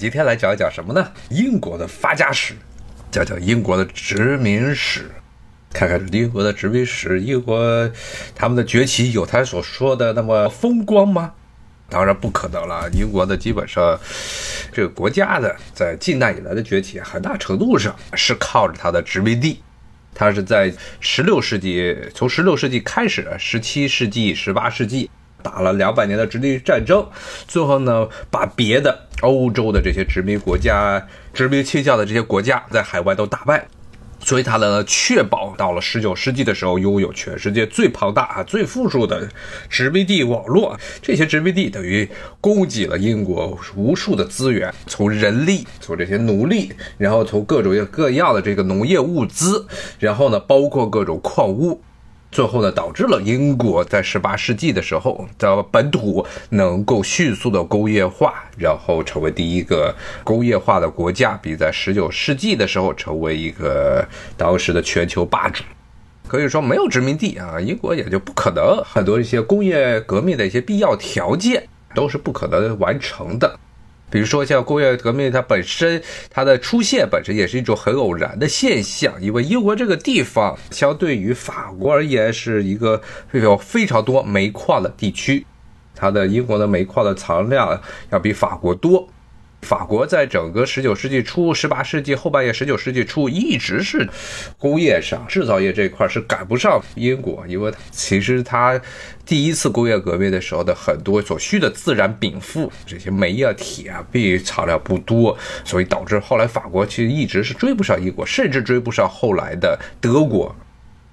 今天来讲一讲什么呢？英国的发家史，讲讲英国的殖民史，看看英国的殖民史，英国他们的崛起有他所说的那么风光吗？当然不可能了。英国的基本上这个国家的在近代以来的崛起，很大程度上是靠着它的殖民地。它是在十六世纪，从十六世纪开始，十七世纪、十八世纪打了两百年的殖民战争，最后呢，把别的欧洲的这些殖民国家、殖民倾向的这些国家在海外都打败。所以，他呢，确保到了十九世纪的时候，拥有全世界最庞大、啊、最富庶的殖民地网络。这些殖民地等于供给了英国无数的资源，从人力，从这些奴隶，然后从各种各样的这个农业物资，然后呢，包括各种矿物。最后呢，导致了英国在十八世纪的时候的本土能够迅速的工业化，然后成为第一个工业化的国家，比在十九世纪的时候成为一个当时的全球霸主。可以说，没有殖民地啊，英国也就不可能很多一些工业革命的一些必要条件都是不可能完成的。比如说，像工业革命，它本身它的出现本身也是一种很偶然的现象，因为英国这个地方相对于法国而言是一个有非常多煤矿的地区，它的英国的煤矿的藏量要比法国多。法国在整个十九世纪初、十八世纪后半叶、十九世纪初，一直是工业上、制造业这一块是赶不上英国，因为其实它第一次工业革命的时候的很多所需的自然禀赋，这些煤啊、铁啊，必藏量不多，所以导致后来法国其实一直是追不上英国，甚至追不上后来的德国。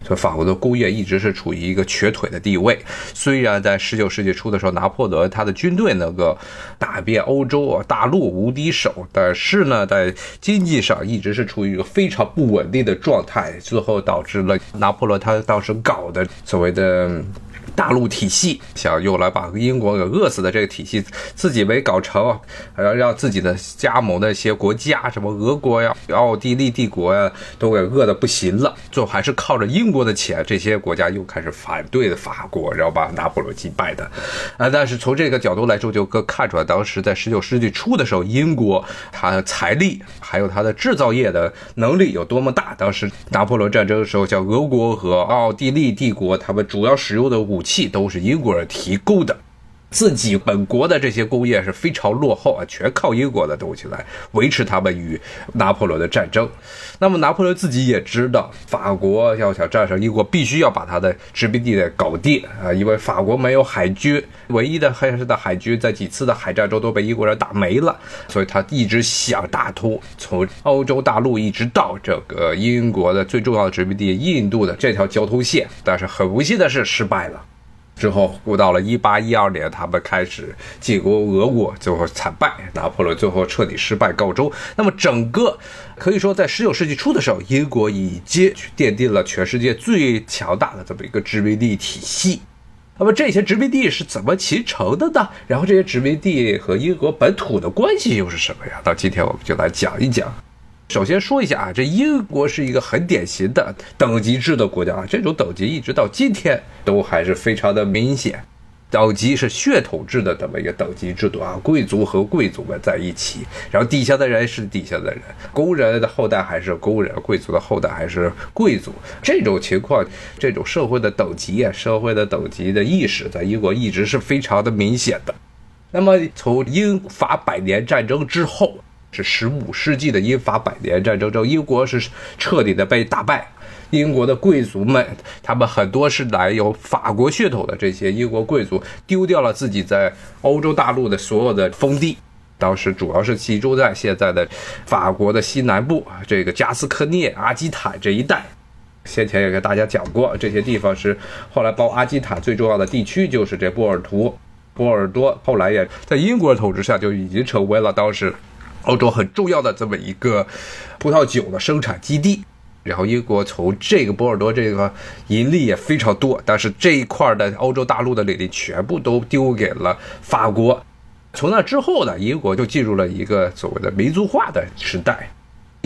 所以法国的工业一直是处于一个瘸腿的地位。虽然在十九世纪初的时候，拿破仑他的军队能够打遍欧洲啊大陆无敌手，但是呢，在经济上一直是处于一个非常不稳定的状态，最后导致了拿破仑他当时搞的所谓的。大陆体系想用来把英国给饿死的这个体系自己没搞成，还要让自己的加盟的一些国家，什么俄国呀、奥地利帝国呀，都给饿得不行了。最后还是靠着英国的钱，这些国家又开始反对法国，然后把拿破仑击败的。啊，但是从这个角度来说，就可看出来，当时在十九世纪初的时候，英国它的财力还有它的制造业的能力有多么大。当时拿破仑战争的时候，像俄国和奥地利帝国，他们主要使用的武器器都是英国人提供的，自己本国的这些工业是非常落后啊，全靠英国的东西来维持他们与拿破仑的战争。那么拿破仑自己也知道，法国要想战胜英国，必须要把他的殖民地给搞定啊，因为法国没有海军，唯一的还是的海军在几次的海战中都被英国人打没了，所以他一直想打通从欧洲大陆一直到这个英国的最重要的殖民地印度的这条交通线，但是很不幸的是失败了。之后，到了一八一二年，他们开始进攻俄国，最后惨败，拿破仑最后彻底失败告终。那么，整个可以说，在十九世纪初的时候，英国已经奠定了全世界最强大的这么一个殖民地体系。那么，这些殖民地是怎么形成的呢？然后，这些殖民地和英国本土的关系又是什么呀？到今天，我们就来讲一讲。首先说一下啊，这英国是一个很典型的等级制的国家啊，这种等级一直到今天都还是非常的明显。等级是血统制的这么一个等级制度啊，贵族和贵族们在一起，然后底下的人是底下的人，工人的后代还是工人，贵族的后代还是贵族。这种情况，这种社会的等级啊，社会的等级的意识，在英国一直是非常的明显的。那么从英法百年战争之后。是十五世纪的英法百年战争中，英国是彻底的被打败。英国的贵族们，他们很多是来有法国血统的这些英国贵族，丢掉了自己在欧洲大陆的所有的封地。当时主要是集中在现在的法国的西南部，这个加斯科涅、阿基坦这一带。先前也给大家讲过，这些地方是后来包阿基坦最重要的地区，就是这波尔图、波尔多。后来也在英国统治下就已经成为了当时。欧洲很重要的这么一个葡萄酒的生产基地，然后英国从这个波尔多这个盈利也非常多，但是这一块的欧洲大陆的领地全部都丢给了法国。从那之后呢，英国就进入了一个所谓的民族化的时代。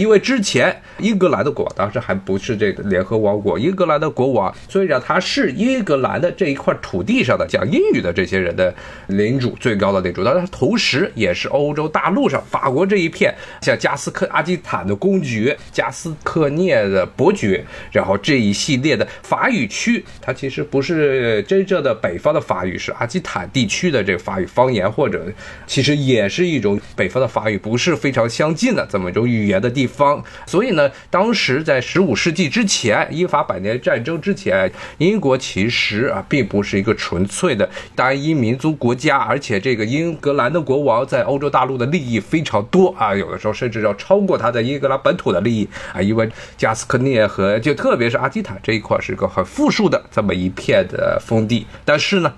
因为之前英格兰的国当时还不是这个联合王国，英格兰的国王虽然他是英格兰的这一块土地上的讲英语的这些人的领主，最高的领主，但是他同时也是欧洲大陆上法国这一片，像加斯克阿基坦的公爵、加斯克涅的伯爵，然后这一系列的法语区，它其实不是真正的北方的法语，是阿基坦地区的这个法语方言，或者其实也是一种北方的法语，不是非常相近的这么一种语言的地方。方所以呢，当时在十五世纪之前，英法百年战争之前，英国其实啊并不是一个纯粹的单一民族国家，而且这个英格兰的国王在欧洲大陆的利益非常多啊，有的时候甚至要超过他在英格兰本土的利益啊，因为加斯科涅和就特别是阿基坦这一块是一个很富庶的这么一片的封地，但是呢。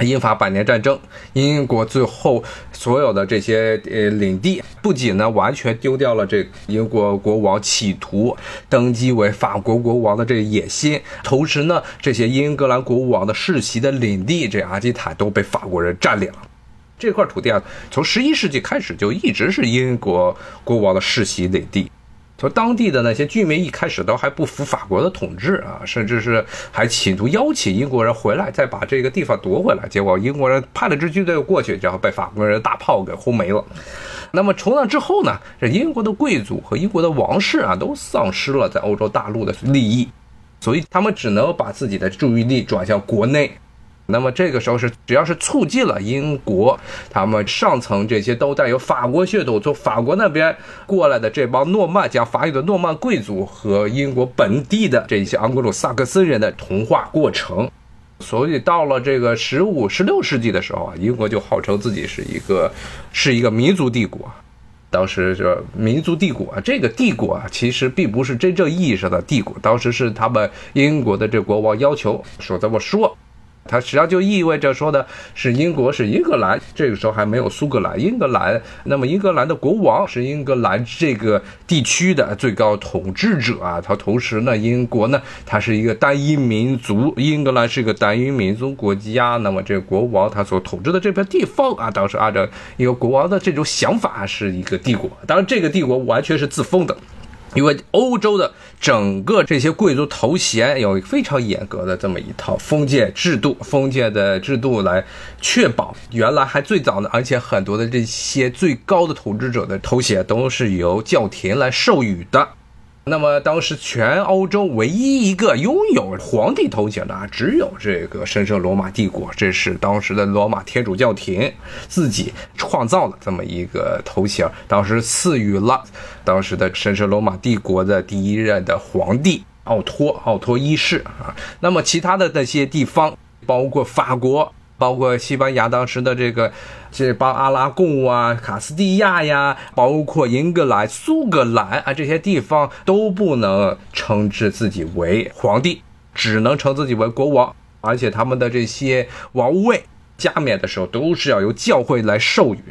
英法百年战争，英国最后所有的这些呃领地，不仅呢完全丢掉了这英国国王企图登基为法国国王的这个野心，同时呢，这些英格兰国王的世袭的领地，这阿基坦都被法国人占领了。这块土地啊，从十一世纪开始就一直是英国国王的世袭领地。从当地的那些居民一开始都还不服法国的统治啊，甚至是还企图邀请英国人回来，再把这个地方夺回来。结果英国人派了支军队过去，然后被法国人大炮给轰没了。那么从那之后呢，这英国的贵族和英国的王室啊，都丧失了在欧洲大陆的利益，所以他们只能把自己的注意力转向国内。那么这个时候是，只要是促进了英国，他们上层这些都带有法国血统，从法国那边过来的这帮诺曼讲法语的诺曼贵族和英国本地的这些盎格鲁撒克森人的同化过程，所以到了这个十五、十六世纪的时候啊，英国就号称自己是一个是一个民族帝国。当时是民族帝国，这个帝国啊，其实并不是真正意义上的帝国，当时是他们英国的这国王要求说这么说。它实际上就意味着说的是英国是英格兰，这个时候还没有苏格兰。英格兰，那么英格兰的国王是英格兰这个地区的最高统治者啊。它同时呢，英国呢，它是一个单一民族，英格兰是一个单一民族国家。那么这个国王他所统治的这片地方啊，当时按照一个国王的这种想法是一个帝国。当然，这个帝国完全是自封的。因为欧洲的整个这些贵族头衔有非常严格的这么一套封建制度，封建的制度来确保原来还最早的，而且很多的这些最高的统治者的头衔都是由教廷来授予的。那么当时全欧洲唯一一个拥有皇帝头衔的啊，只有这个神圣罗马帝国，这是当时的罗马天主教廷自己创造的这么一个头衔，当时赐予了当时的神圣罗马帝国的第一任的皇帝奥托奥托一世啊。那么其他的那些地方，包括法国。包括西班牙当时的这个这帮阿拉贡啊、卡斯蒂亚呀，包括英格兰、苏格兰啊这些地方都不能称之自己为皇帝，只能称自己为国王，而且他们的这些王位加冕的时候都是要由教会来授予。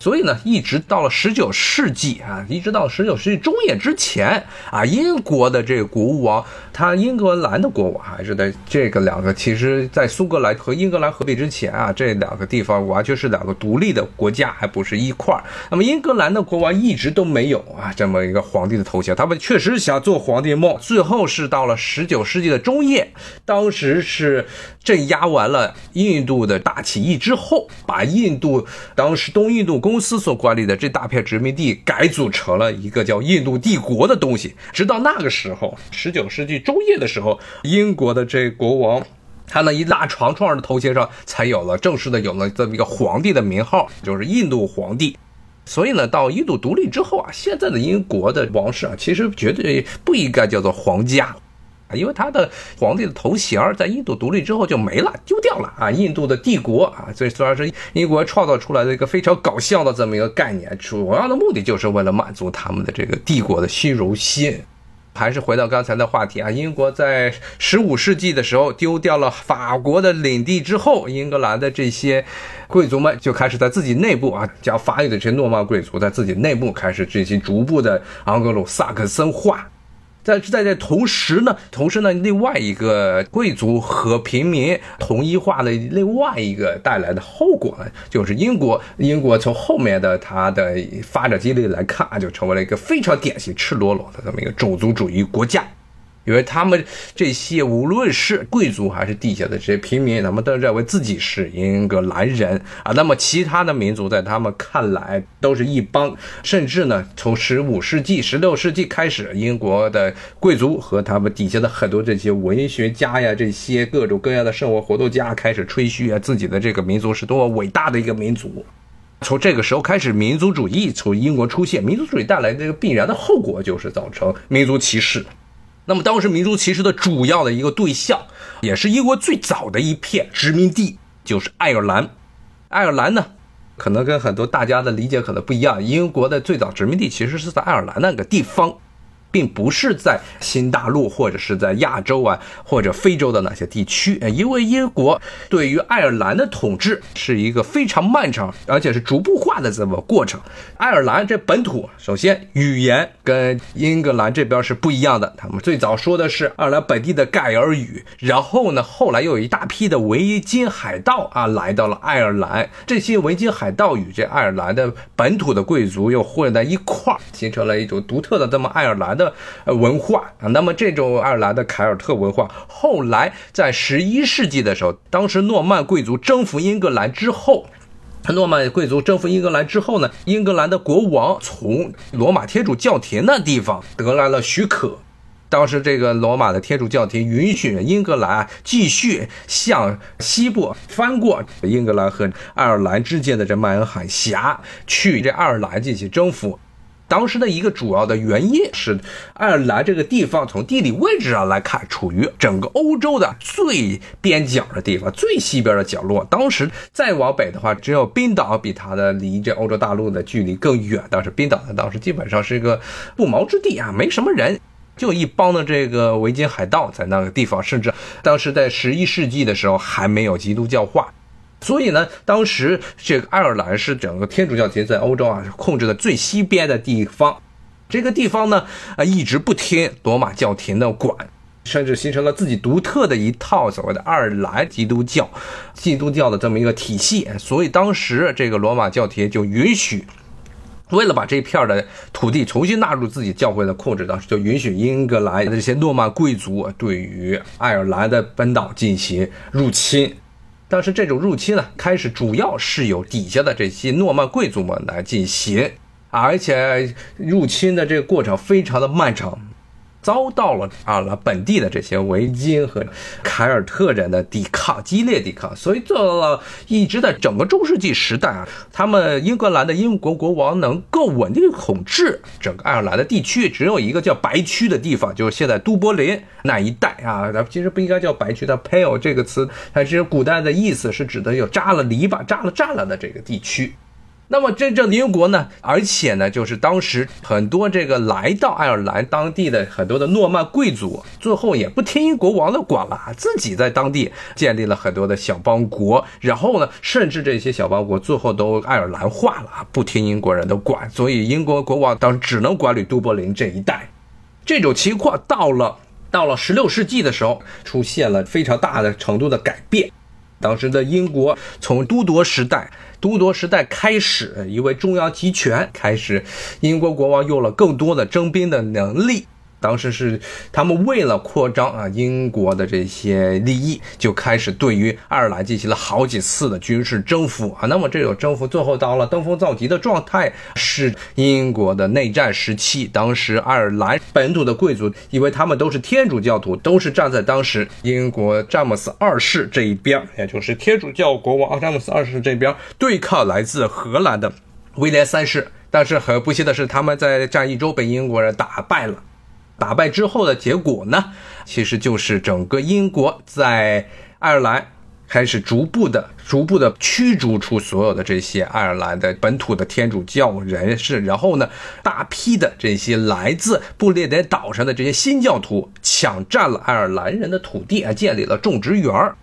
所以呢，一直到了十九世纪啊，一直到十九世纪中叶之前啊，英国的这个国王，他英格兰的国王还是在这个两个，其实，在苏格兰和英格兰合并之前啊，这两个地方完全是两个独立的国家，还不是一块儿。那么，英格兰的国王一直都没有啊这么一个皇帝的头衔，他们确实想做皇帝梦，最后是到了十九世纪的中叶，当时是镇压完了印度的大起义之后，把印度当时东印度。公司所管理的这大片殖民地改组成了一个叫印度帝国的东西。直到那个时候，十九世纪中叶的时候，英国的这国王，他那一大长串的头衔上才有了正式的有了这么一个皇帝的名号，就是印度皇帝。所以呢，到印度独立之后啊，现在的英国的王室啊，其实绝对不应该叫做皇家。啊，因为他的皇帝的头衔在印度独立之后就没了，丢掉了啊！印度的帝国啊，这虽然是英国创造出来的一个非常搞笑的这么一个概念，主要的目的就是为了满足他们的这个帝国的虚荣心。还是回到刚才的话题啊，英国在十五世纪的时候丢掉了法国的领地之后，英格兰的这些贵族们就开始在自己内部啊，讲法语的这些诺曼贵族在自己内部开始进行逐步的盎格鲁撒克森化。在在这同时呢，同时呢，另外一个贵族和平民统一化的另外一个带来的后果呢，就是英国。英国从后面的它的发展经历来看，就成为了一个非常典型、赤裸裸的这么一个种族主义国家。因为他们这些无论是贵族还是地下的这些平民，他们都认为自己是英格兰人啊。那么其他的民族在他们看来都是一帮，甚至呢，从十五世纪、十六世纪开始，英国的贵族和他们底下的很多这些文学家呀，这些各种各样的生活活动家开始吹嘘啊，自己的这个民族是多么伟大的一个民族。从这个时候开始，民族主义从英国出现，民族主义带来的这个必然的后果就是造成民族歧视。那么当时民族歧视的主要的一个对象，也是英国最早的一片殖民地，就是爱尔兰。爱尔兰呢，可能跟很多大家的理解可能不一样，英国的最早殖民地其实是在爱尔兰那个地方。并不是在新大陆或者是在亚洲啊或者非洲的哪些地区，因为英国对于爱尔兰的统治是一个非常漫长而且是逐步化的这么过程。爱尔兰这本土首先语言跟英格兰这边是不一样的，他们最早说的是爱尔兰本地的盖尔语，然后呢后来又有一大批的维京海盗啊来到了爱尔兰，这些维京海盗与这爱尔兰的本土的贵族又混在一块儿，形成了一种独特的这么爱尔兰。的文化啊，那么这种爱尔兰的凯尔特文化，后来在十一世纪的时候，当时诺曼贵族征服英格兰之后，诺曼贵族征服英格兰之后呢，英格兰的国王从罗马天主教廷那地方得来了许可，当时这个罗马的天主教廷允许英格兰继续向西部翻过英格兰和爱尔兰之间的这麦恩海峡，去这爱尔兰进行征服。当时的一个主要的原因是，爱尔兰这个地方从地理位置上来看，处于整个欧洲的最边角的地方，最西边的角落。当时再往北的话，只有冰岛比它的离这欧洲大陆的距离更远。但是冰岛呢，当时基本上是一个不毛之地啊，没什么人，就一帮的这个维京海盗在那个地方。甚至当时在十一世纪的时候，还没有基督教化。所以呢，当时这个爱尔兰是整个天主教廷在欧洲啊控制的最西边的地方，这个地方呢啊一直不听罗马教廷的管，甚至形成了自己独特的一套所谓的爱尔兰基督教，基督教的这么一个体系。所以当时这个罗马教廷就允许，为了把这片的土地重新纳入自己教会的控制，当时就允许英格兰的这些诺曼贵族对于爱尔兰的本岛进行入侵。但是这种入侵呢，开始主要是由底下的这些诺曼贵族们来进行，而且入侵的这个过程非常的漫长。遭到了啊了本地的这些维京和凯尔特人的抵抗，激烈抵抗，所以做到了一直在整个中世纪时代啊，他们英格兰的英国国王能够稳定统治整个爱尔兰的地区，只有一个叫白区的地方，就是现在都柏林那一带啊。咱们其实不应该叫白区，它 pale 这个词，它其实古代的意思是指的有扎了篱笆、扎了栅栏的这个地区。那么真正的英国呢？而且呢，就是当时很多这个来到爱尔兰当地的很多的诺曼贵族，最后也不听国王的管了，自己在当地建立了很多的小邦国。然后呢，甚至这些小邦国最后都爱尔兰化了，不听英国人的管。所以英国国王当时只能管理都柏林这一带。这种情况到了到了十六世纪的时候，出现了非常大的程度的改变。当时的英国从都铎时代，都铎时代开始，一位中央集权开始，英国国王有了更多的征兵的能力。当时是他们为了扩张啊英国的这些利益，就开始对于爱尔兰进行了好几次的军事征服啊。那么这种征服最后到了登峰造极的状态，是英国的内战时期。当时爱尔兰本土的贵族，因为他们都是天主教徒，都是站在当时英国詹姆斯二世这一边，也就是天主教国王詹姆斯二世这边对抗来自荷兰的威廉三世。但是很不幸的是，他们在战役中被英国人打败了。打败之后的结果呢，其实就是整个英国在爱尔兰开始逐步的、逐步的驱逐出所有的这些爱尔兰的本土的天主教人士，然后呢，大批的这些来自不列颠岛上的这些新教徒抢占了爱尔兰人的土地啊，建立了种植园儿。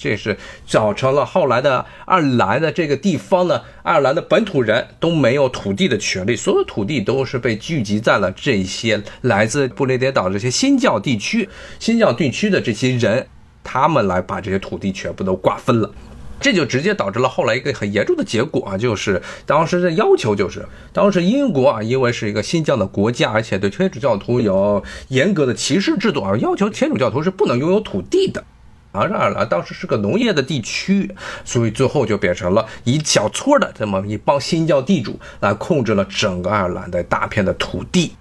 这是造成了后来的爱尔兰的这个地方呢，爱尔兰的本土人都没有土地的权利，所有土地都是被聚集在了这些来自不列颠岛这些新教地区、新教地区的这些人，他们来把这些土地全部都瓜分了。这就直接导致了后来一个很严重的结果啊，就是当时的要求就是，当时英国啊，因为是一个新教的国家，而且对天主教徒有严格的歧视制度啊，要求天主教徒是不能拥有土地的。而爱尔兰当时是个农业的地区，所以最后就变成了以小撮的这么一帮新教地主来控制了整个爱尔兰的大片的土地，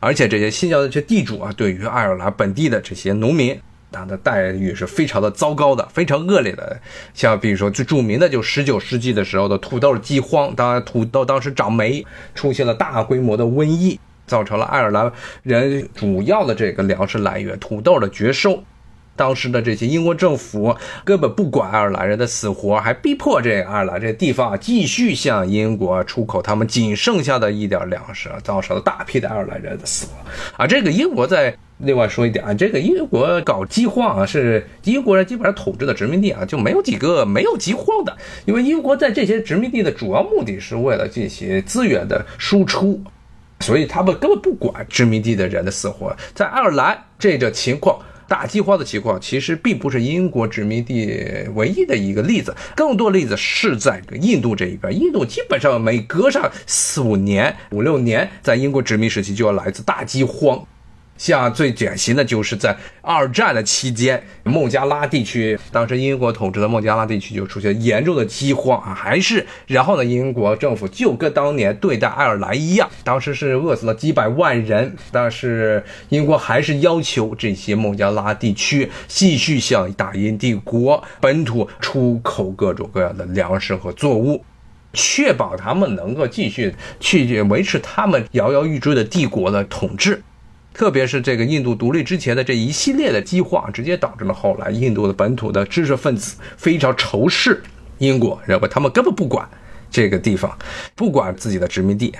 而且这些新教的这些地主啊，对于爱尔兰本地的这些农民。他的待遇是非常的糟糕的，非常恶劣的。像比如说最著名的，就十九世纪的时候的土豆饥荒，当然土豆当时长霉，出现了大规模的瘟疫，造成了爱尔兰人主要的这个粮食来源土豆的绝收。当时的这些英国政府根本不管爱尔兰人的死活，还逼迫这爱尔兰这地方啊继续向英国出口他们仅剩下的一点粮食，造成了大批的爱尔兰人的死亡。啊，这个英国在另外说一点啊，这个英国搞饥荒啊，是英国人基本上统治的殖民地啊，就没有几个没有饥荒的，因为英国在这些殖民地的主要目的是为了进行资源的输出，所以他们根本不管殖民地的人的死活。在爱尔兰这个情况。大饥荒的情况其实并不是英国殖民地唯一的一个例子，更多例子是在印度这一边。印度基本上每隔上四五年、五六年，在英国殖民时期就要来自大饥荒。像最典型的就是在二战的期间，孟加拉地区，当时英国统治的孟加拉地区就出现严重的饥荒啊，还是然后呢，英国政府就跟当年对待爱尔兰一样，当时是饿死了几百万人，但是英国还是要求这些孟加拉地区继续向大英帝国本土出口各种各样的粮食和作物，确保他们能够继续去维持他们摇摇欲坠的帝国的统治。特别是这个印度独立之前的这一系列的激化，直接导致了后来印度的本土的知识分子非常仇视英国，认为他们根本不管这个地方，不管自己的殖民地。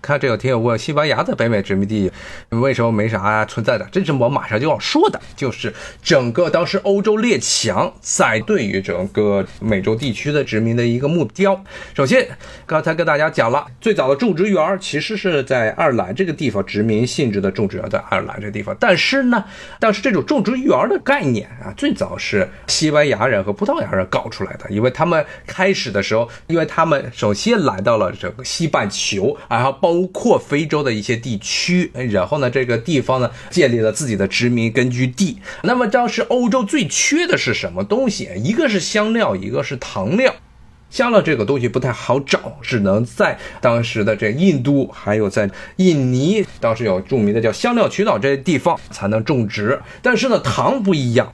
看，这有听友问，西班牙的北美殖民地为什么没啥存在的？这是我马上就要说的，就是整个当时欧洲列强在对于整个美洲地区的殖民的一个目标。首先，刚才跟大家讲了，最早的种植园其实是在爱尔兰这个地方，殖民性质的种植园在爱尔兰这个地方。但是呢，但是这种种植园的概念啊，最早是西班牙人和葡萄牙人搞出来的，因为他们开始的时候，因为他们首先来到了这个西半球，然后包。包括非洲的一些地区，然后呢，这个地方呢建立了自己的殖民根据地。那么当时欧洲最缺的是什么东西？一个是香料，一个是糖料。香料这个东西不太好找，只能在当时的这印度，还有在印尼，当时有著名的叫香料群岛这些地方才能种植。但是呢，糖不一样，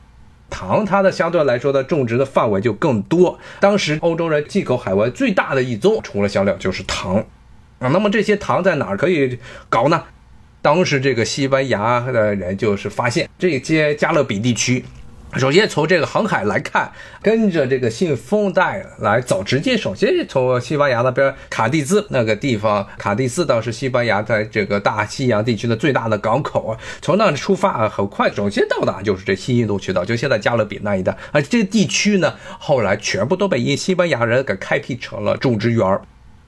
糖它的相对来说的种植的范围就更多。当时欧洲人进口海外最大的一宗，除了香料就是糖。啊，那么这些糖在哪儿可以搞呢？当时这个西班牙的人就是发现这些加勒比地区，首先从这个航海来看，跟着这个信封带来走，直接首先从西班牙那边卡蒂兹那个地方，卡蒂斯当时西班牙在这个大西洋地区的最大的港口啊，从那里出发啊，很快首先到达就是这新印度群岛，就现在加勒比那一带，而这地区呢，后来全部都被因西班牙人给开辟成了种植园儿。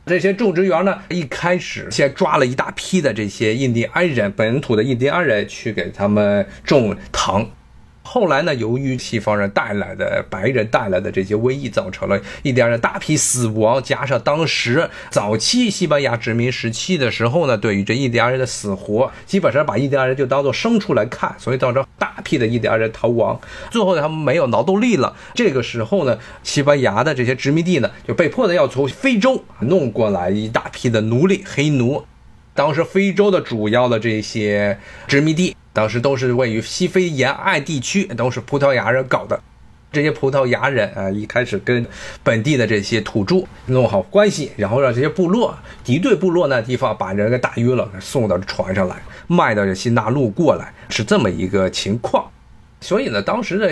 这些种植园呢，一开始先抓了一大批的这些印第安人，本土的印第安人去给他们种糖。后来呢，由于西方人带来的白人带来的这些瘟疫，造成了印第安人大批死亡，加上当时早期西班牙殖民时期的时候呢，对于这印第安人的死活，基本上把印第安人就当做牲畜来看，所以造成大批的印第安人逃亡。最后他们没有劳动力了，这个时候呢，西班牙的这些殖民地呢，就被迫的要从非洲弄过来一大批的奴隶黑奴。当时非洲的主要的这些殖民地。当时都是位于西非沿岸地区，都是葡萄牙人搞的。这些葡萄牙人啊，一开始跟本地的这些土著弄好关系，然后让这些部落敌对部落那地方把人给打晕了，送到船上来卖到这新大陆过来，是这么一个情况。所以呢，当时的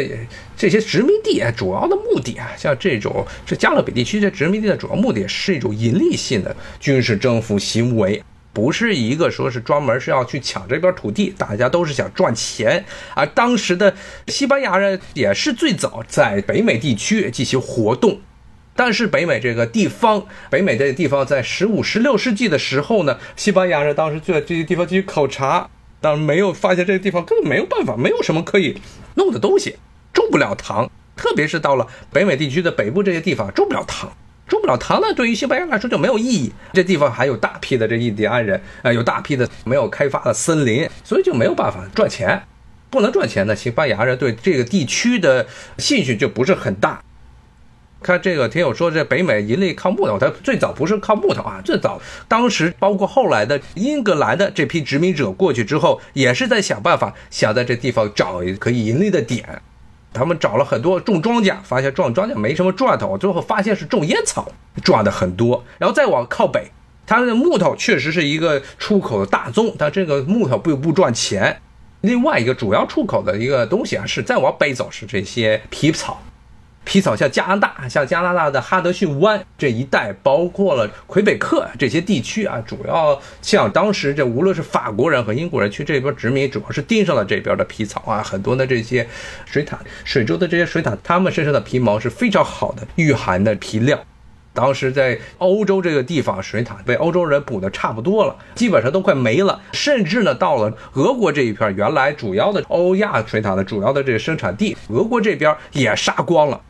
这些殖民地主要的目的啊，像这种这加勒比地区这殖民地的主要目的是一种盈利性的军事征服行为。不是一个说是专门是要去抢这边土地，大家都是想赚钱。而当时的西班牙人也是最早在北美地区进行活动。但是北美这个地方，北美这个地方在十五、十六世纪的时候呢，西班牙人当时就在这些地方进行考察，但没有发现这个地方根本没有办法，没有什么可以弄的东西，种不了糖。特别是到了北美地区的北部这些地方，种不了糖。种不了糖呢，对于西班牙来说就没有意义。这地方还有大批的这印第安人啊，有大批的没有开发的森林，所以就没有办法赚钱。不能赚钱呢，西班牙人对这个地区的兴趣就不是很大。看这个听友说，这北美盈利靠木头，它最早不是靠木头啊，最早当时包括后来的英格兰的这批殖民者过去之后，也是在想办法想在这地方找可以盈利的点。他们找了很多种庄稼，发现种庄稼没什么赚头，最后发现是种烟草赚的很多。然后再往靠北，它的木头确实是一个出口的大宗，但这个木头不不赚钱。另外一个主要出口的一个东西啊，是再往北走是这些皮草。皮草像加拿大，像加拿大的哈德逊湾这一带，包括了魁北克这些地区啊，主要像当时这无论是法国人和英国人去这边殖民，主要是盯上了这边的皮草啊，很多的这些水獭，水州的这些水獭，它们身上的皮毛是非常好的御寒的皮料。当时在欧洲这个地方，水獭被欧洲人捕的差不多了，基本上都快没了，甚至呢到了俄国这一片，原来主要的欧亚水獭的主要的这个生产地，俄国这边也杀光了。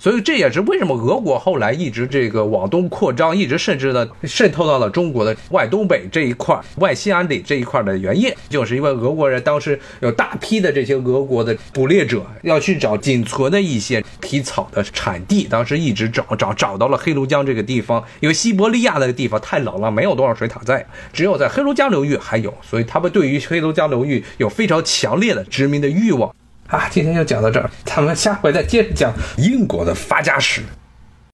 所以这也是为什么俄国后来一直这个往东扩张，一直甚至呢渗透到了中国的外东北这一块、外西安里这一块的原因，就是因为俄国人当时有大批的这些俄国的捕猎者要去找仅存的一些皮草的产地，当时一直找找找到了黑龙江这个地方，因为西伯利亚那个地方太冷了，没有多少水獭在，只有在黑龙江流域还有，所以他们对于黑龙江流域有非常强烈的殖民的欲望。啊，今天就讲到这儿，咱们下回再接着讲英国的发家史。